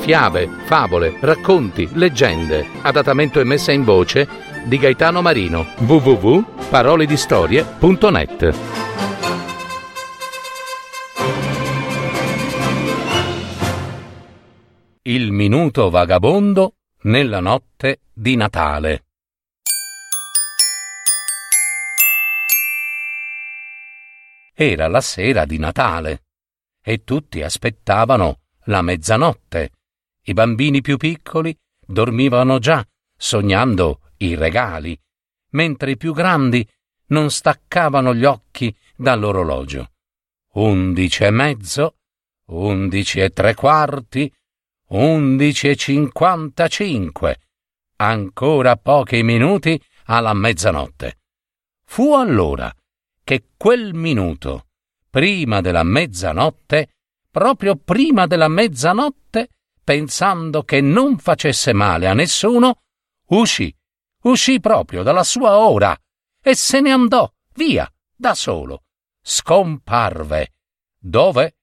fiabe, favole, racconti, leggende. Adattamento e messa in voce di Gaetano Marino. www.paroledistorie.net Il minuto vagabondo nella notte di Natale. Era la sera di Natale e tutti aspettavano la mezzanotte. I bambini più piccoli dormivano già, sognando i regali, mentre i più grandi non staccavano gli occhi dall'orologio. Undici e mezzo, undici e tre quarti, undici e cinquantacinque. Ancora pochi minuti alla mezzanotte. Fu allora che quel minuto, prima della mezzanotte, proprio prima della mezzanotte, pensando che non facesse male a nessuno, uscì, uscì proprio dalla sua ora e se ne andò via da solo. Scomparve. Dove?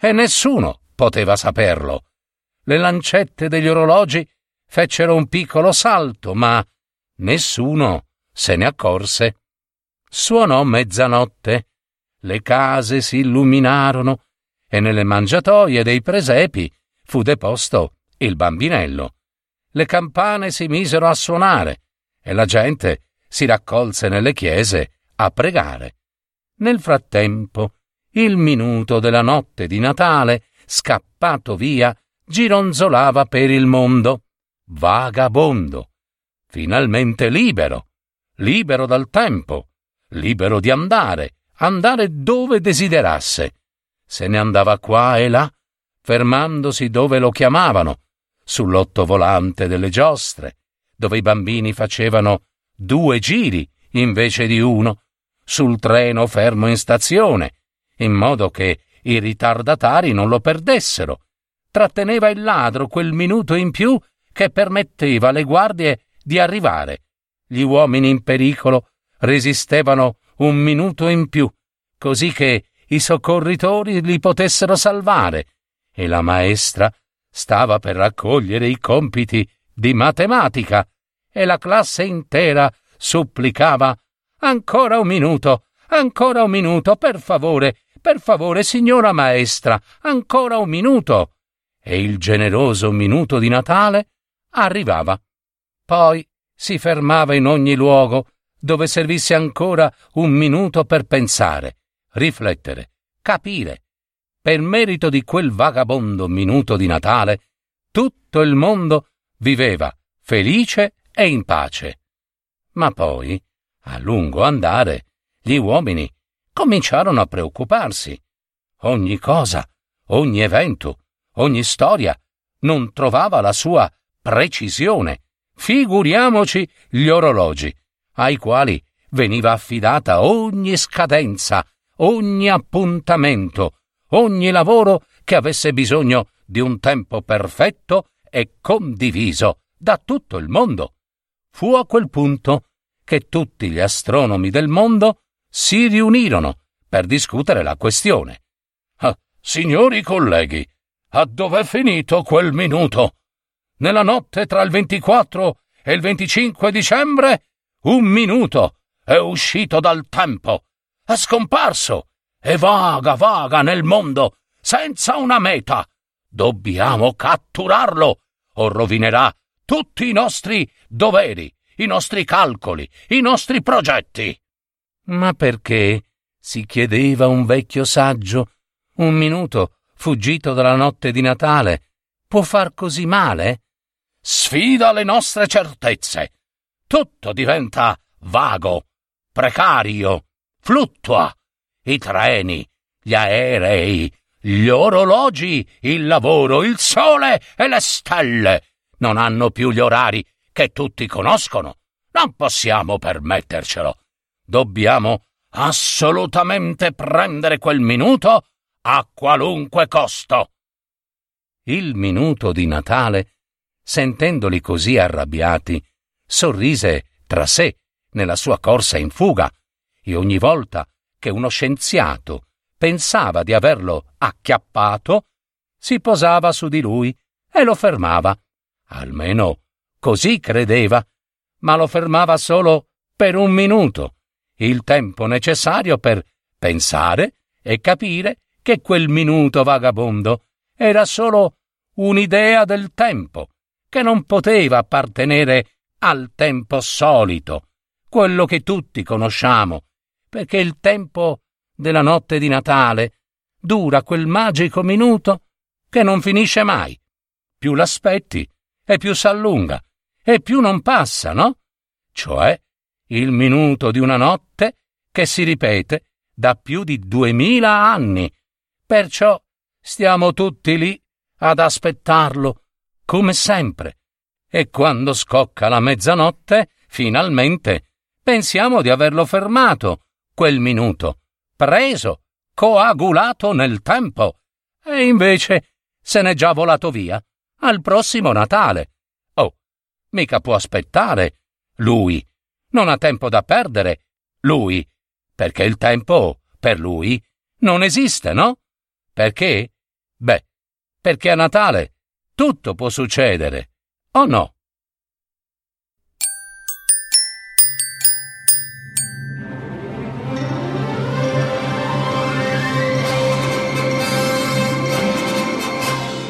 E nessuno poteva saperlo. Le lancette degli orologi fecero un piccolo salto, ma nessuno se ne accorse. Suonò mezzanotte, le case si illuminarono e nelle mangiatoie dei presepi fu deposto il bambinello. Le campane si misero a suonare e la gente si raccolse nelle chiese a pregare. Nel frattempo, il minuto della notte di Natale, scappato via, gironzolava per il mondo, vagabondo, finalmente libero, libero dal tempo, libero di andare, andare dove desiderasse. Se ne andava qua e là, fermandosi dove lo chiamavano, sull'ottovolante delle giostre, dove i bambini facevano due giri invece di uno, sul treno fermo in stazione, in modo che i ritardatari non lo perdessero. Tratteneva il ladro quel minuto in più che permetteva alle guardie di arrivare. Gli uomini in pericolo resistevano un minuto in più, così che i soccorritori li potessero salvare, e la maestra stava per raccogliere i compiti di matematica, e la classe intera supplicava ancora un minuto, ancora un minuto, per favore, per favore, signora maestra, ancora un minuto. E il generoso minuto di Natale arrivava. Poi si fermava in ogni luogo dove servisse ancora un minuto per pensare, riflettere, capire. Per merito di quel vagabondo minuto di Natale, tutto il mondo viveva felice e in pace. Ma poi, a lungo andare, gli uomini cominciarono a preoccuparsi. Ogni cosa, ogni evento, ogni storia non trovava la sua precisione. Figuriamoci gli orologi ai quali veniva affidata ogni scadenza, ogni appuntamento, ogni lavoro che avesse bisogno di un tempo perfetto e condiviso da tutto il mondo. Fu a quel punto che tutti gli astronomi del mondo si riunirono per discutere la questione. Ah, signori colleghi, a dov'è finito quel minuto? Nella notte tra il 24 e il 25 dicembre un minuto è uscito dal tempo, è scomparso e vaga, vaga nel mondo senza una meta. Dobbiamo catturarlo o rovinerà tutti i nostri doveri, i nostri calcoli, i nostri progetti. Ma perché? si chiedeva un vecchio saggio. Un minuto fuggito dalla notte di Natale può far così male? Sfida le nostre certezze tutto diventa vago, precario, fluttua. I treni, gli aerei, gli orologi, il lavoro, il sole e le stelle non hanno più gli orari che tutti conoscono. Non possiamo permettercelo. Dobbiamo assolutamente prendere quel minuto a qualunque costo. Il minuto di Natale, sentendoli così arrabbiati, sorrise tra sé nella sua corsa in fuga e ogni volta che uno scienziato pensava di averlo acchiappato, si posava su di lui e lo fermava. Almeno così credeva, ma lo fermava solo per un minuto, il tempo necessario per pensare e capire che quel minuto vagabondo era solo un'idea del tempo, che non poteva appartenere al tempo solito, quello che tutti conosciamo, perché il tempo della notte di Natale dura quel magico minuto che non finisce mai. Più l'aspetti e più s'allunga e più non passa, no? Cioè il minuto di una notte che si ripete da più di duemila anni. Perciò stiamo tutti lì ad aspettarlo, come sempre. E quando scocca la mezzanotte, finalmente, pensiamo di averlo fermato, quel minuto, preso, coagulato nel tempo. E invece se n'è già volato via, al prossimo Natale. Oh, mica può aspettare. Lui. Non ha tempo da perdere. Lui. Perché il tempo, per lui, non esiste, no? Perché? Beh, perché a Natale tutto può succedere, o no?